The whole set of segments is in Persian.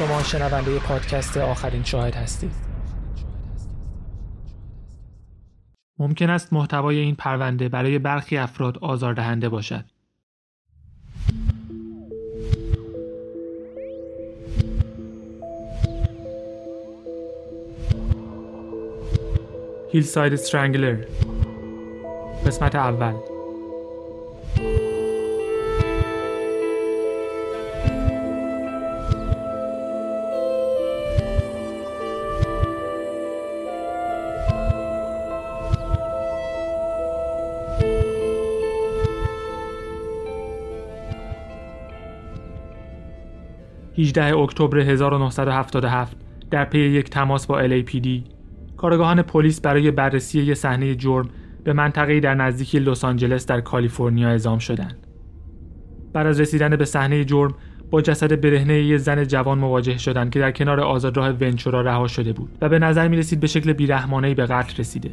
شما شنونده پادکست آخرین شاهد هستید. ممکن است محتوای این پرونده برای برخی افراد آزاردهنده باشد. هیلساید استرنگلر قسمت اول 18 اکتبر 1977 در پی یک تماس با LAPD کارگاهان پلیس برای بررسی یک صحنه جرم به منطقه‌ای در نزدیکی لس آنجلس در کالیفرنیا اعزام شدند. بعد از رسیدن به صحنه جرم با جسد برهنه یک زن جوان مواجه شدند که در کنار آزادراه ونچورا رها شده بود و به نظر می رسید به شکل بیرحمانه‌ای به قتل رسیده.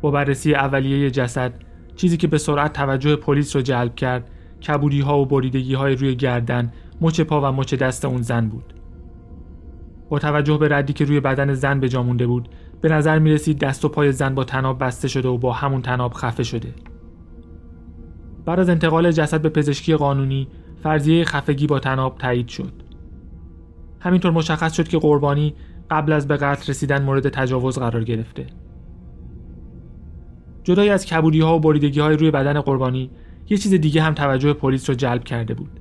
با بررسی اولیه جسد چیزی که به سرعت توجه پلیس را جلب کرد کبودی ها و بریدگی های روی گردن مچ پا و مچ دست اون زن بود. با توجه به ردی که روی بدن زن به جا مونده بود به نظر می رسید دست و پای زن با تناب بسته شده و با همون تناب خفه شده. بعد از انتقال جسد به پزشکی قانونی فرضیه خفگی با تناب تایید شد. همینطور مشخص شد که قربانی قبل از به قتل رسیدن مورد تجاوز قرار گرفته. جدای از کبودی ها و بریدگی های روی بدن قربانی یه چیز دیگه هم توجه پلیس رو جلب کرده بود.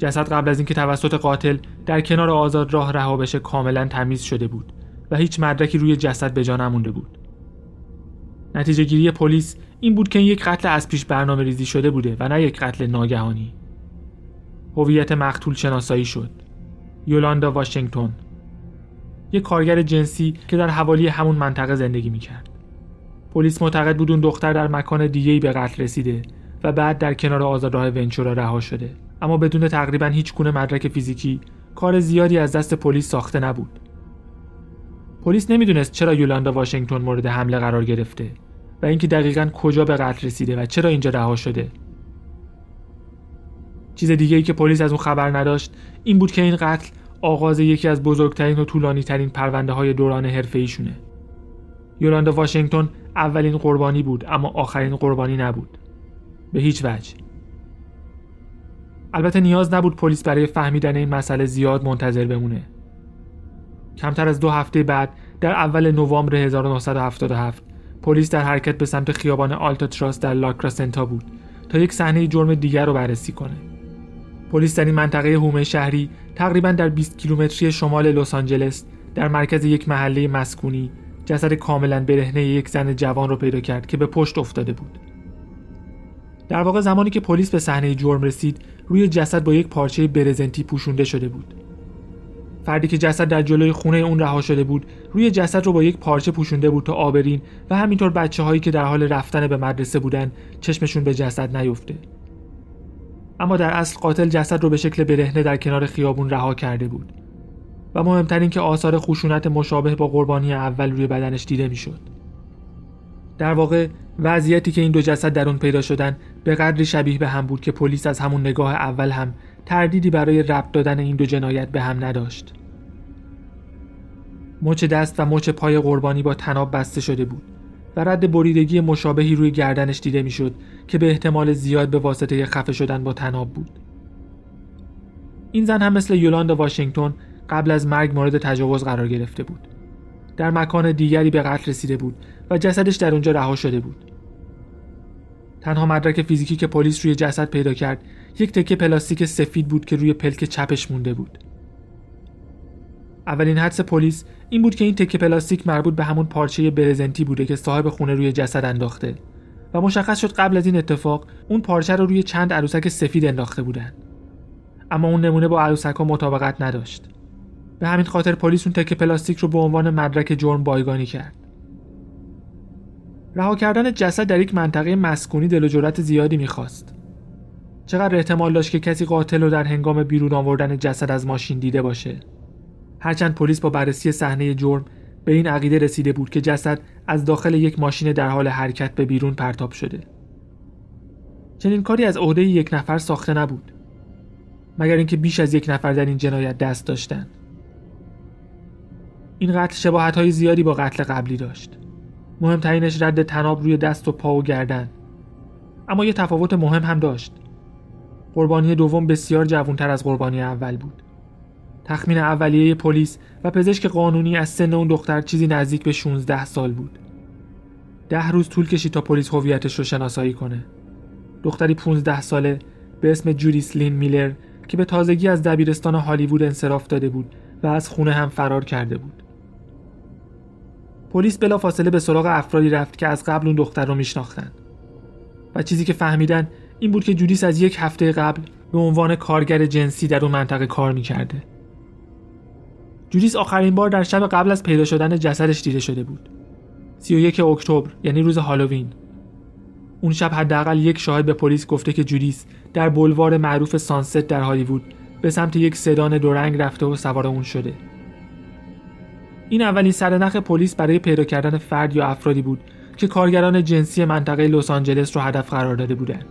جسد قبل از اینکه توسط قاتل در کنار آزاد راه رها بشه کاملا تمیز شده بود و هیچ مدرکی روی جسد به جا نمونده بود. نتیجه گیری پلیس این بود که این یک قتل از پیش برنامه ریزی شده بوده و نه یک قتل ناگهانی. هویت مقتول شناسایی شد. یولاندا واشنگتن. یک کارگر جنسی که در حوالی همون منطقه زندگی می‌کرد. پلیس معتقد بود اون دختر در مکان دیگه‌ای به قتل رسیده و بعد در کنار آزادراه ونچورا رها شده. اما بدون تقریبا هیچ گونه مدرک فیزیکی کار زیادی از دست پلیس ساخته نبود. پلیس نمی‌دونست چرا یولاندا واشنگتن مورد حمله قرار گرفته و اینکه دقیقا کجا به قتل رسیده و چرا اینجا رها شده. چیز دیگه ای که پلیس از اون خبر نداشت این بود که این قتل آغاز یکی از بزرگترین و طولانی ترین پرونده های دوران حرفه ایشونه. یولاندا واشنگتن اولین قربانی بود اما آخرین قربانی نبود. به هیچ وجه. البته نیاز نبود پلیس برای فهمیدن این مسئله زیاد منتظر بمونه. کمتر از دو هفته بعد در اول نوامبر 1977 پلیس در حرکت به سمت خیابان آلتا تراس در لاکراسنتا بود تا یک صحنه جرم دیگر رو بررسی کنه. پلیس در این منطقه هومه شهری تقریبا در 20 کیلومتری شمال لس آنجلس در مرکز یک محله مسکونی جسد کاملا برهنه یک زن جوان رو پیدا کرد که به پشت افتاده بود. در واقع زمانی که پلیس به صحنه جرم رسید روی جسد با یک پارچه برزنتی پوشونده شده بود فردی که جسد در جلوی خونه اون رها شده بود روی جسد رو با یک پارچه پوشونده بود تا آبرین و همینطور بچه هایی که در حال رفتن به مدرسه بودن چشمشون به جسد نیفته اما در اصل قاتل جسد رو به شکل برهنه در کنار خیابون رها کرده بود و مهمتر این که آثار خشونت مشابه با قربانی اول روی بدنش دیده می‌شد. در واقع وضعیتی که این دو جسد در اون پیدا شدن به قدری شبیه به هم بود که پلیس از همون نگاه اول هم تردیدی برای ربط دادن این دو جنایت به هم نداشت. مچ دست و مچ پای قربانی با تناب بسته شده بود و رد بریدگی مشابهی روی گردنش دیده می‌شد که به احتمال زیاد به واسطه خفه شدن با تناب بود. این زن هم مثل یولاندا واشنگتن قبل از مرگ مورد تجاوز قرار گرفته بود. در مکان دیگری به قتل رسیده بود و جسدش در اونجا رها شده بود. تنها مدرک فیزیکی که پلیس روی جسد پیدا کرد یک تکه پلاستیک سفید بود که روی پلک چپش مونده بود. اولین حدس پلیس این بود که این تکه پلاستیک مربوط به همون پارچه برزنتی بوده که صاحب خونه روی جسد انداخته و مشخص شد قبل از این اتفاق اون پارچه رو روی چند عروسک سفید انداخته بودن. اما اون نمونه با عروسک ها مطابقت نداشت. به همین خاطر پلیس اون تکه پلاستیک رو به عنوان مدرک جرم بایگانی کرد. رها کردن جسد در یک منطقه مسکونی دل و جرأت زیادی می‌خواست. چقدر احتمال داشت که کسی قاتل رو در هنگام بیرون آوردن جسد از ماشین دیده باشه. هرچند پلیس با بررسی صحنه جرم به این عقیده رسیده بود که جسد از داخل یک ماشین در حال حرکت به بیرون پرتاب شده. چنین کاری از عهده یک نفر ساخته نبود. مگر اینکه بیش از یک نفر در این جنایت دست داشتند این قتل شباهت های زیادی با قتل قبلی داشت مهمترینش رد تناب روی دست و پا و گردن. اما یه تفاوت مهم هم داشت. قربانی دوم بسیار جوانتر از قربانی اول بود. تخمین اولیه پلیس و پزشک قانونی از سن اون دختر چیزی نزدیک به 16 سال بود. ده روز طول کشید تا پلیس هویتش رو شناسایی کنه. دختری 15 ساله به اسم جودیس لین میلر که به تازگی از دبیرستان هالیوود انصراف داده بود و از خونه هم فرار کرده بود. پلیس فاصله به سراغ افرادی رفت که از قبل اون دختر رو میشناختند و چیزی که فهمیدن این بود که جودیس از یک هفته قبل به عنوان کارگر جنسی در اون منطقه کار می‌کرده. جودیس آخرین بار در شب قبل از پیدا شدن جسدش دیده شده بود. 31 اکتبر یعنی روز هالووین. اون شب حداقل یک شاهد به پلیس گفته که جودیس در بلوار معروف سانست در هالیوود به سمت یک سدان دو رنگ رفته و سوار اون شده. این اولین سرنخ پلیس برای پیدا کردن فرد یا افرادی بود که کارگران جنسی منطقه لس آنجلس رو هدف قرار داده بودند.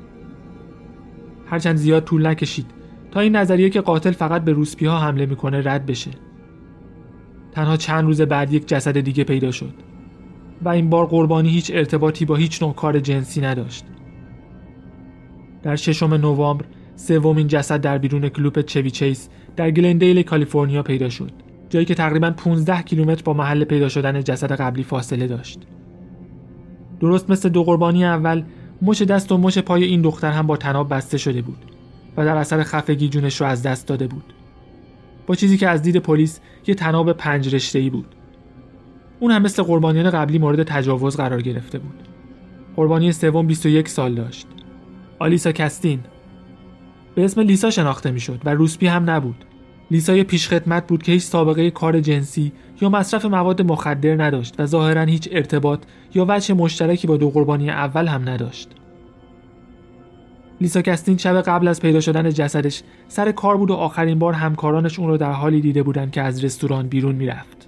هرچند زیاد طول نکشید تا این نظریه که قاتل فقط به روسپی ها حمله می‌کنه رد بشه. تنها چند روز بعد یک جسد دیگه پیدا شد و این بار قربانی هیچ ارتباطی با هیچ نوع کار جنسی نداشت. در ششم نوامبر سومین جسد در بیرون کلوپ چوی چیس در گلندیل کالیفرنیا پیدا شد. جایی که تقریبا 15 کیلومتر با محل پیدا شدن جسد قبلی فاصله داشت. درست مثل دو قربانی اول مش دست و مش پای این دختر هم با تناب بسته شده بود و در اثر خفگی جونش رو از دست داده بود. با چیزی که از دید پلیس یه تناب پنج رشته بود. اون هم مثل قربانیان قبلی مورد تجاوز قرار گرفته بود. قربانی سوم 21 سال داشت. آلیسا کستین به اسم لیسا شناخته می‌شد و روسپی هم نبود. لیسای پیشخدمت بود که هیچ سابقه کار جنسی یا مصرف مواد مخدر نداشت و ظاهرا هیچ ارتباط یا وجه مشترکی با دو قربانی اول هم نداشت. لیسا کستین شب قبل از پیدا شدن جسدش سر کار بود و آخرین بار همکارانش اون رو در حالی دیده بودند که از رستوران بیرون می‌رفت.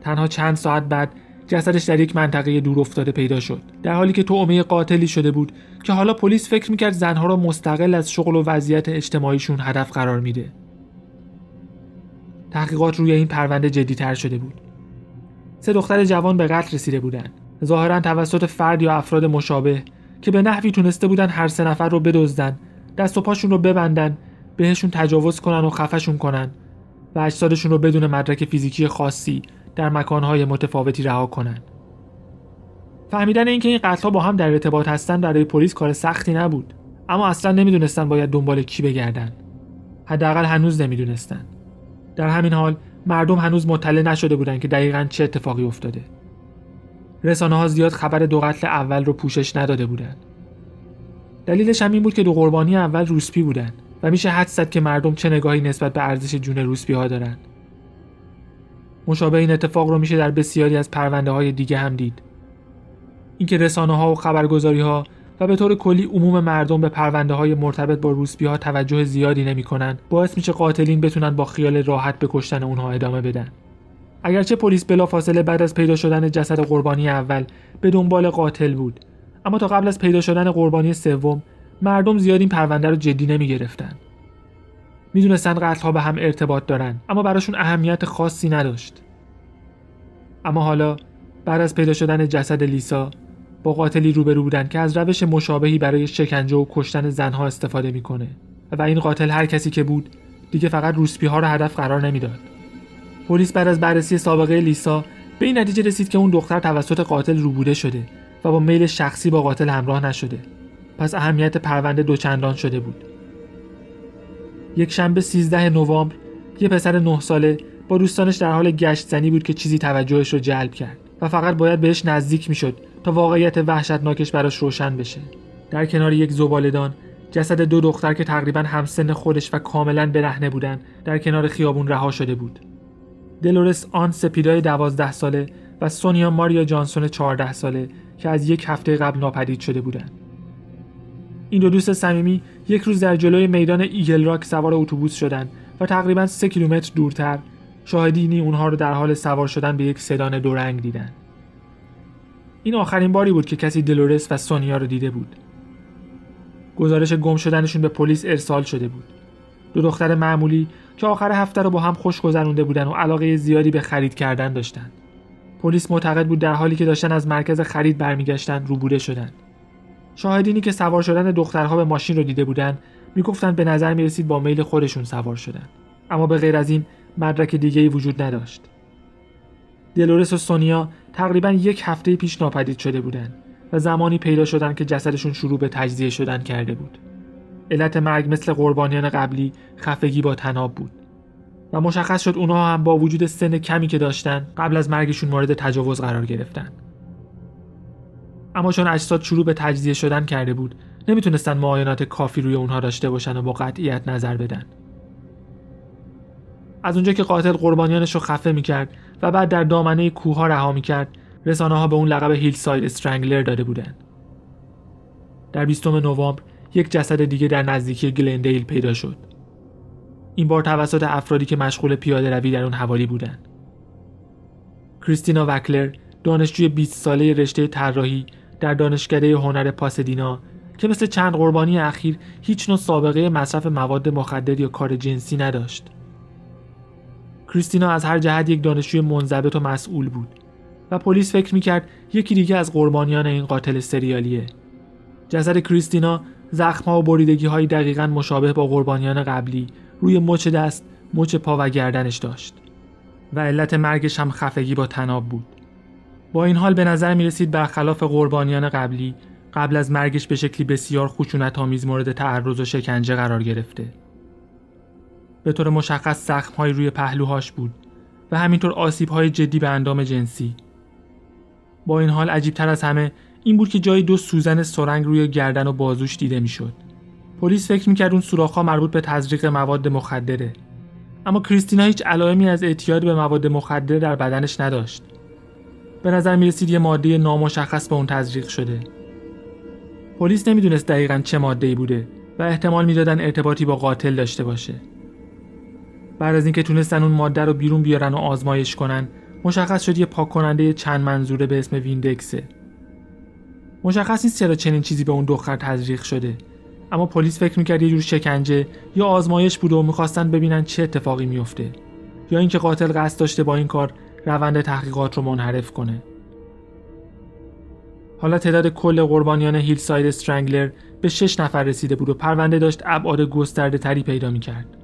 تنها چند ساعت بعد جسدش در یک منطقه دور افتاده پیدا شد. در حالی که تومه قاتلی شده بود که حالا پلیس فکر می‌کرد زنها را مستقل از شغل و وضعیت اجتماعیشون هدف قرار میده. تحقیقات روی این پرونده جدیتر شده بود. سه دختر جوان به قتل رسیده بودند. ظاهرا توسط فرد یا افراد مشابه که به نحوی تونسته بودن هر سه نفر رو بدزدن دست و پاشون رو ببندن بهشون تجاوز کنن و خفشون کنن و اجسادشون رو بدون مدرک فیزیکی خاصی در مکانهای متفاوتی رها کنند. فهمیدن اینکه این قتلها با هم در ارتباط هستند برای پلیس کار سختی نبود. اما اصلا نمی‌دونستن باید دنبال کی بگردن. حداقل هنوز نمی‌دونستن. در همین حال مردم هنوز مطلع نشده بودند که دقیقا چه اتفاقی افتاده. رسانه ها زیاد خبر دو قتل اول رو پوشش نداده بودند. دلیلش هم این بود که دو قربانی اول روسپی بودند و میشه حد زد که مردم چه نگاهی نسبت به ارزش جون روسپی ها دارند. مشابه این اتفاق رو میشه در بسیاری از پرونده های دیگه هم دید. اینکه رسانه ها و خبرگزاری ها و به طور کلی عموم مردم به پرونده های مرتبط با روسپی ها توجه زیادی نمی‌کنن باعث میشه قاتلین بتونن با خیال راحت به کشتن اونها ادامه بدن. اگرچه پلیس بلافاصله بعد از پیدا شدن جسد قربانی اول به دنبال قاتل بود اما تا قبل از پیدا شدن قربانی سوم مردم زیاد این پرونده رو جدی نمی می‌دونستن قتلها به هم ارتباط دارن اما براشون اهمیت خاصی نداشت. اما حالا بعد از پیدا شدن جسد لیسا با قاتلی روبرو بودن که از روش مشابهی برای شکنجه و کشتن زنها استفاده می‌کنه. و این قاتل هر کسی که بود دیگه فقط روسپی ها رو هدف قرار نمی‌داد. پلیس بعد از بررسی سابقه لیسا به این نتیجه رسید که اون دختر توسط قاتل روبوده شده و با میل شخصی با قاتل همراه نشده. پس اهمیت پرونده دوچندان شده بود. یک شنبه 13 نوامبر یه پسر 9 ساله با دوستانش در حال گشت زنی بود که چیزی توجهش رو جلب کرد و فقط باید بهش نزدیک می‌شد تا واقعیت وحشتناکش براش روشن بشه. در کنار یک زبالدان جسد دو دختر که تقریبا همسن خودش و کاملا برهنه بودن در کنار خیابون رها شده بود. دلورس آن سپیدای دوازده ساله و سونیا ماریا جانسون 14 ساله که از یک هفته قبل ناپدید شده بودند. این دو دوست صمیمی یک روز در جلوی میدان ایگل راک سوار اتوبوس شدند و تقریبا سه کیلومتر دورتر شاهدینی اونها رو در حال سوار شدن به یک سدان دو رنگ دیدن. این آخرین باری بود که کسی دلورس و سونیا رو دیده بود. گزارش گم شدنشون به پلیس ارسال شده بود دو دختر معمولی که آخر هفته رو با هم خوش گذرونده بودن و علاقه زیادی به خرید کردن داشتند پلیس معتقد بود در حالی که داشتن از مرکز خرید برمیگشتند ربوده شدند شاهدینی که سوار شدن دخترها به ماشین رو دیده بودند می‌گفتند به نظر می‌رسید با میل خودشون سوار شدن. اما به غیر از این مدرک دیگه ای وجود نداشت. دلورس و سونیا تقریبا یک هفته پیش ناپدید شده بودند و زمانی پیدا شدن که جسدشون شروع به تجزیه شدن کرده بود. علت مرگ مثل قربانیان قبلی خفگی با تناب بود. و مشخص شد اونها هم با وجود سن کمی که داشتن قبل از مرگشون مورد تجاوز قرار گرفتن. اما چون اجساد شروع به تجزیه شدن کرده بود نمی‌تونستن معاینات کافی روی اونها داشته باشن و با قطعیت نظر بدن. از اونجا که قاتل قربانیانش رو خفه می‌کرد و بعد در دامنه کوه ها رها می‌کرد رسانه ها به اون لقب Hillside Strangler داده بودن در 20 نوامبر یک جسد دیگه در نزدیکی گلندیل پیدا شد. این بار توسط افرادی که مشغول پیاده روی در اون حوالی بودند. کریستینا وکلر دانشجوی 20 ساله رشته طراحی در دانشکده هنر پاسدینا که مثل چند قربانی اخیر هیچ نوع سابقه مصرف مواد مخدر یا کار جنسی نداشت. کریستینا از هر جهت یک دانشجوی منضبط و مسئول بود و پلیس فکر می‌کرد یکی دیگه از قربانیان این قاتل سریالیه. جسد کریستینا زخمها و بریدگی های دقیقا مشابه با قربانیان قبلی روی مچ دست، مچ پا و گردنش داشت و علت مرگش هم خفگی با تناب بود. با این حال به نظر می رسید برخلاف قربانیان قبلی قبل از مرگش به شکلی بسیار خشونت آمیز مورد تعرض و شکنجه قرار گرفته. به طور مشخص زخمهایی روی پهلوهاش بود و همینطور آسیبهای جدی به اندام جنسی. با این حال عجیبتر از همه این بود که جای دو سوزن سرنگ روی گردن و بازوش دیده می‌شد. پلیس فکر می‌کرد اون سوراخ‌ها مربوط به تزریق مواد مخدره. اما کریستینا هیچ علائمی از اعتیاد به مواد مخدر در بدنش نداشت. به نظر می‌رسید یه ماده نامشخص به اون تزریق شده. پلیس نمی‌دونست دقیقا چه ماده بوده و احتمال می‌دادن ارتباطی با قاتل داشته باشه. بعد از اینکه تونستن اون ماده رو بیرون بیارن و آزمایش کنن، مشخص شد یه پاک کننده چند منظوره به اسم ویندکسه. مشخص نیست چرا چنین چیزی به اون دختر تزریق شده اما پلیس فکر می‌کرد یه جور شکنجه یا آزمایش بوده و می‌خواستن ببینن چه اتفاقی میفته یا اینکه قاتل قصد داشته با این کار روند تحقیقات رو منحرف کنه. حالا تعداد کل قربانیان هیل ساید استرنگلر به شش نفر رسیده بود و پرونده داشت ابعاد گسترده تری پیدا می‌کرد.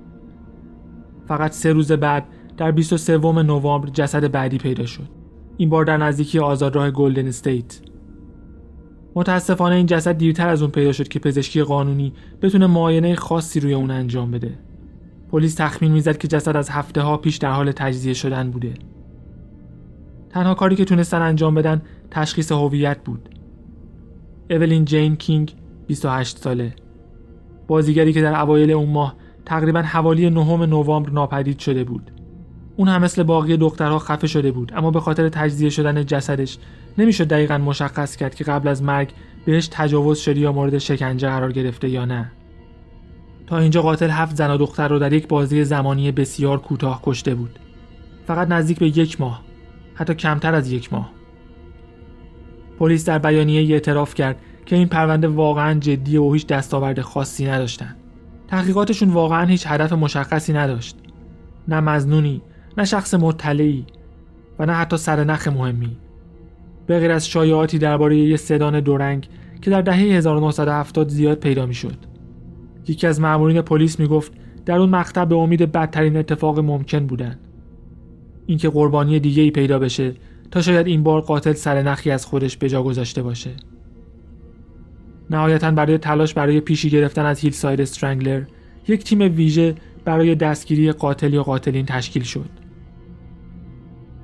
فقط سه روز بعد در 23 نوامبر جسد بعدی پیدا شد. این بار در نزدیکی آزادراه گلدن استیت. متاسفانه این جسد دیرتر از اون پیدا شد که پزشکی قانونی بتونه معاینه خاصی روی اون انجام بده. پلیس تخمین می‌زد که جسد از هفته ها پیش در حال تجزیه شدن بوده. تنها کاری که تونستن انجام بدن تشخیص هویت بود. اولین جین کینگ 28 ساله. بازیگری که در اوایل اون ماه تقریبا حوالی نهم نوامبر ناپدید شده بود. اون هم مثل باقی دخترها خفه شده بود اما به خاطر تجزیه شدن جسدش نمی‌شد دقیقا مشخص کرد که قبل از مرگ بهش تجاوز شده یا مورد شکنجه قرار گرفته یا نه. تا اینجا قاتل هفت زن و دختر رو در یک بازی زمانی بسیار کوتاه کشته بود. فقط نزدیک به یک ماه حتی کمتر از یک ماه پلیس در بیانیه اعتراف کرد که این پرونده واقعا جدی و هیچ دستاورد خاصی نداشتن تحقیقاتشون واقعا هیچ هدف مشخصی نداشت نه مزنونی نه شخص مطلعی و نه حتی سرنخ مهمی به غیر از شایعاتی درباره یه سدان دورنگ که در دهه 1970 زیاد پیدا می‌شد. یکی از مامورین پلیس می‌گفت در اون مقطع به امید بدترین اتفاق ممکن بودن. اینکه قربانی دیگه ای پیدا بشه تا شاید این بار قاتل سر نخی از خودش به جا گذاشته باشه. نهایتا برای تلاش برای پیشی گرفتن از هیل ساید استرنگلر یک تیم ویژه برای دستگیری قاتل یا قاتلین تشکیل شد.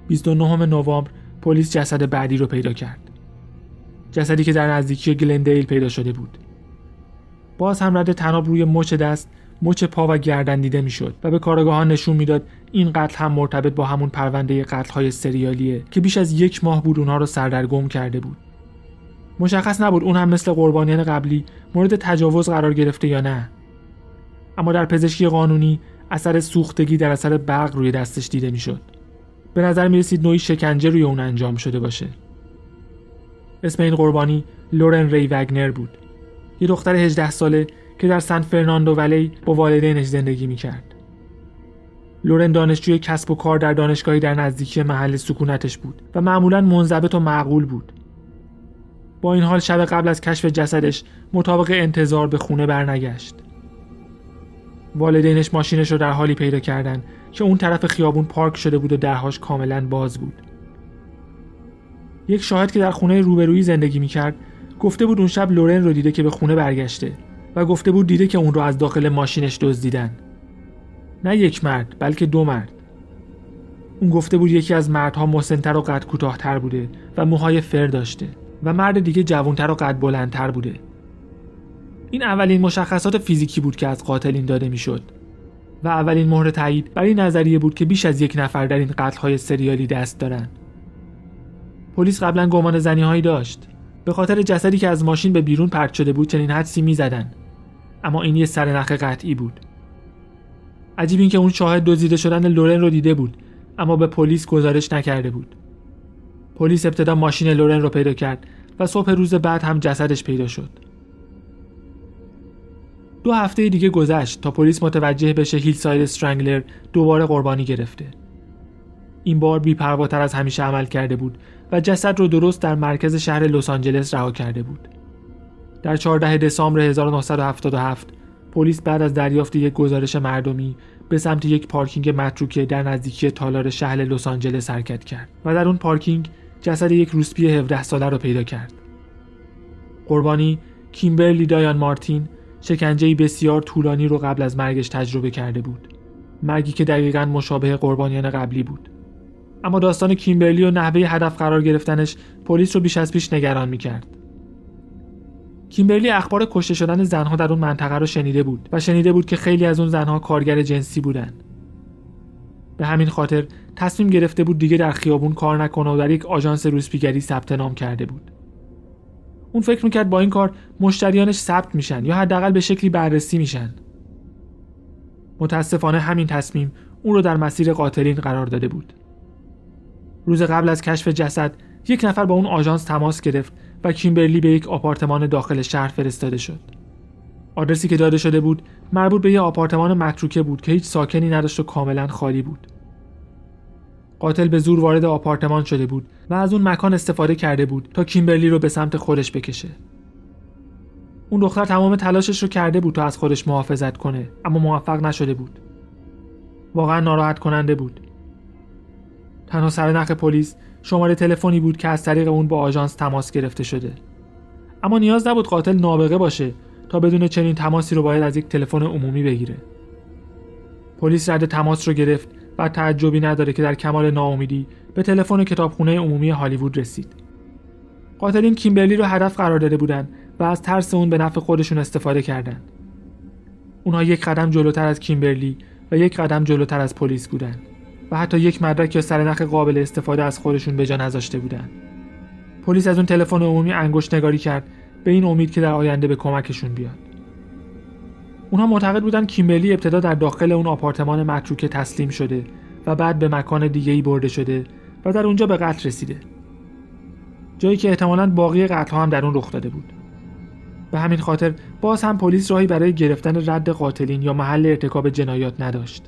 29 نوامبر پلیس جسد بعدی رو پیدا کرد. جسدی که در نزدیکی گلندیل پیدا شده بود. باز هم رد تناب روی مچ دست، مچ پا و گردن دیده می‌شد و به کارگاهان نشون می‌داد این قتل هم مرتبط با همون پرونده قتل های سریالیه که بیش از یک ماه بود اونها رو سردرگم کرده بود. مشخص نبود اون هم مثل قربانیان قبلی مورد تجاوز قرار گرفته یا نه. اما در پزشکی قانونی اثر سوختگی در اثر برق روی دستش دیده می‌شد. به نظر می رسید نوعی شکنجه روی اون انجام شده باشه اسم این قربانی لورن ری وگنر بود یه دختر 18 ساله که در سن فرناندو ولی با والدینش زندگی می‌کرد. لورن دانشجوی کسب و کار در دانشگاهی در نزدیکی محل سکونتش بود و معمولا منضبط و معقول بود. با این حال شب قبل از کشف جسدش مطابق انتظار به خونه برنگشت. والدینش ماشینش رو در حالی پیدا کردن که اون طرف خیابون پارک شده بود و درهاش کاملا باز بود. یک شاهد که در خونه روبرویی زندگی می‌کرد گفته بود اون شب لورن رو دیده که به خونه برگشته و گفته بود دیده که اون رو از داخل ماشینش دزدیدن. نه یک مرد بلکه دو مرد. اون گفته بود یکی از مردها مسنتر و قد کوتاهتر بوده و موهای فر داشته و مرد دیگه جوانتر و قد بلندتر بوده. این اولین مشخصات فیزیکی بود که از قاتلین داده می‌شد و اولین مهر تایید بر این نظریه بود که بیش از یک نفر در این قتل‌های سریالی دست دارند. پلیس قبلا گمان زنی هایی داشت به خاطر جسدی که از ماشین به بیرون پرت شده بود چنین حدسی می‌زدن اما این یه سرنخ قطعی بود. عجیب این که اون شاهد دزدیده شدن لورن رو دیده بود اما به پلیس گزارش نکرده بود. پلیس ابتدا ماشین لورن رو پیدا کرد و صبح روز بعد هم جسدش پیدا شد. دو هفته دیگه گذشت تا پلیس متوجه بشه Hillside Strangler دوباره قربانی گرفته. این بار بیپرواتر از همیشه عمل کرده بود و جسد رو درست در مرکز شهر لس آنجلس رها کرده بود. در 14 دسامبر 1977 پلیس بعد از دریافت یک گزارش مردمی به سمت یک پارکینگ متروکه در نزدیکی تالار شهر لس آنجلس حرکت کرد و در اون پارکینگ جسد یک روسپی 17 ساله را پیدا کرد. قربانی کیمبرلی دایان مارتین شکنجه بسیار طولانی رو قبل از مرگش تجربه کرده بود. مرگی که دقیقا مشابه قربانیان قبلی بود. اما داستان کیمبرلی و نحوه هدف قرار گرفتنش پلیس رو بیش از پیش نگران می‌کرد. کیمبرلی اخبار کشته شدن زنها در اون منطقه رو شنیده بود و شنیده بود که خیلی از اون زنها کارگر جنسی بودن. به همین خاطر تصمیم گرفته بود دیگه در خیابون کار نکنه و در یک آژانس روسپیگری ثبت نام کرده بود. اون فکر می‌کرد با این کار مشتریانش ثبت میشن یا حداقل به شکلی بررسی میشن. متاسفانه همین تصمیم اون رو در مسیر قاتلین قرار داده بود. روز قبل از کشف جسد یک نفر با اون آژانس تماس گرفت و کیمبرلی به یک آپارتمان داخل شهر فرستاده شد. آدرسی که داده شده بود مربوط به یک آپارتمان متروکه بود که هیچ ساکنی نداشت و کاملا خالی بود. قاتل به زور وارد آپارتمان شده بود و از اون مکان استفاده کرده بود تا کیمبرلی رو به سمت خودش بکشه. اون دختر تمام تلاشش رو کرده بود تا از خودش محافظت کنه اما موفق نشده بود. واقعا ناراحت کننده بود. تنها سرنخ پلیس شماره تلفنی بود که از طریق اون با آژانس تماس گرفته شده. اما نیاز نبود قاتل نابغه باشه تا بدون چنین تماسی رو باید از یک تلفن عمومی بگیره. پلیس رد تماس رو گرفت و تعجبی نداره که در کمال ناامیدی به تلفن کتابخونه عمومی هالیوود رسید. قاتلین کیمبرلی رو هدف قرار داده بودند و از ترس اون به نفع خودشون استفاده کردند اونها یک قدم جلوتر از کیمبرلی و یک قدم جلوتر از پلیس بودند و حتی یک مدرک یا سرنخ قابل استفاده از خودشون به جا نذاشته بودن. پلیس از اون تلفن عمومی انگشت نگاری کرد به این امید که در آینده به کمکشون بیاد. اونها معتقد بودن کیمبرلی ابتدا در داخل اون آپارتمان متروکه تسلیم شده و بعد به مکان دیگه ای برده شده و در اونجا به قتل رسیده. جایی که احتمالا باقی قتل هم در اون رخ داده بود. به همین خاطر باز هم پلیس راهی برای گرفتن رد قاتلین یا محل ارتکاب جنایات نداشت.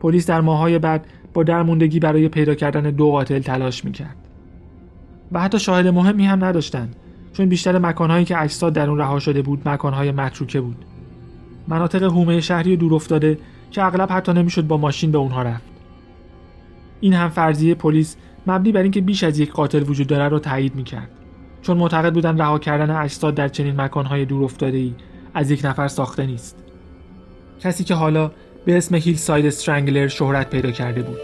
پلیس در ماهای بعد با درموندگی برای پیدا کردن دو قاتل تلاش می‌کرد. و حتی شاهد مهمی هم نداشتند چون بیشتر مکانهایی که اجساد در اون رها شده بود مکانهای متروکه بود. مناطق هومه شهری دور افتاده که اغلب حتی نمی‌شد با ماشین به اونها رفت. این هم فرضیه پلیس مبنی بر اینکه بیش از یک قاتل وجود داره رو تایید می‌کرد. چون معتقد بودن رها کردن اجساد در چنین مکانهای دور افتاده ای از یک نفر ساخته نیست. کسی که حالا به اسم هیل ساید استرنگلر شهرت پیدا کرده بود.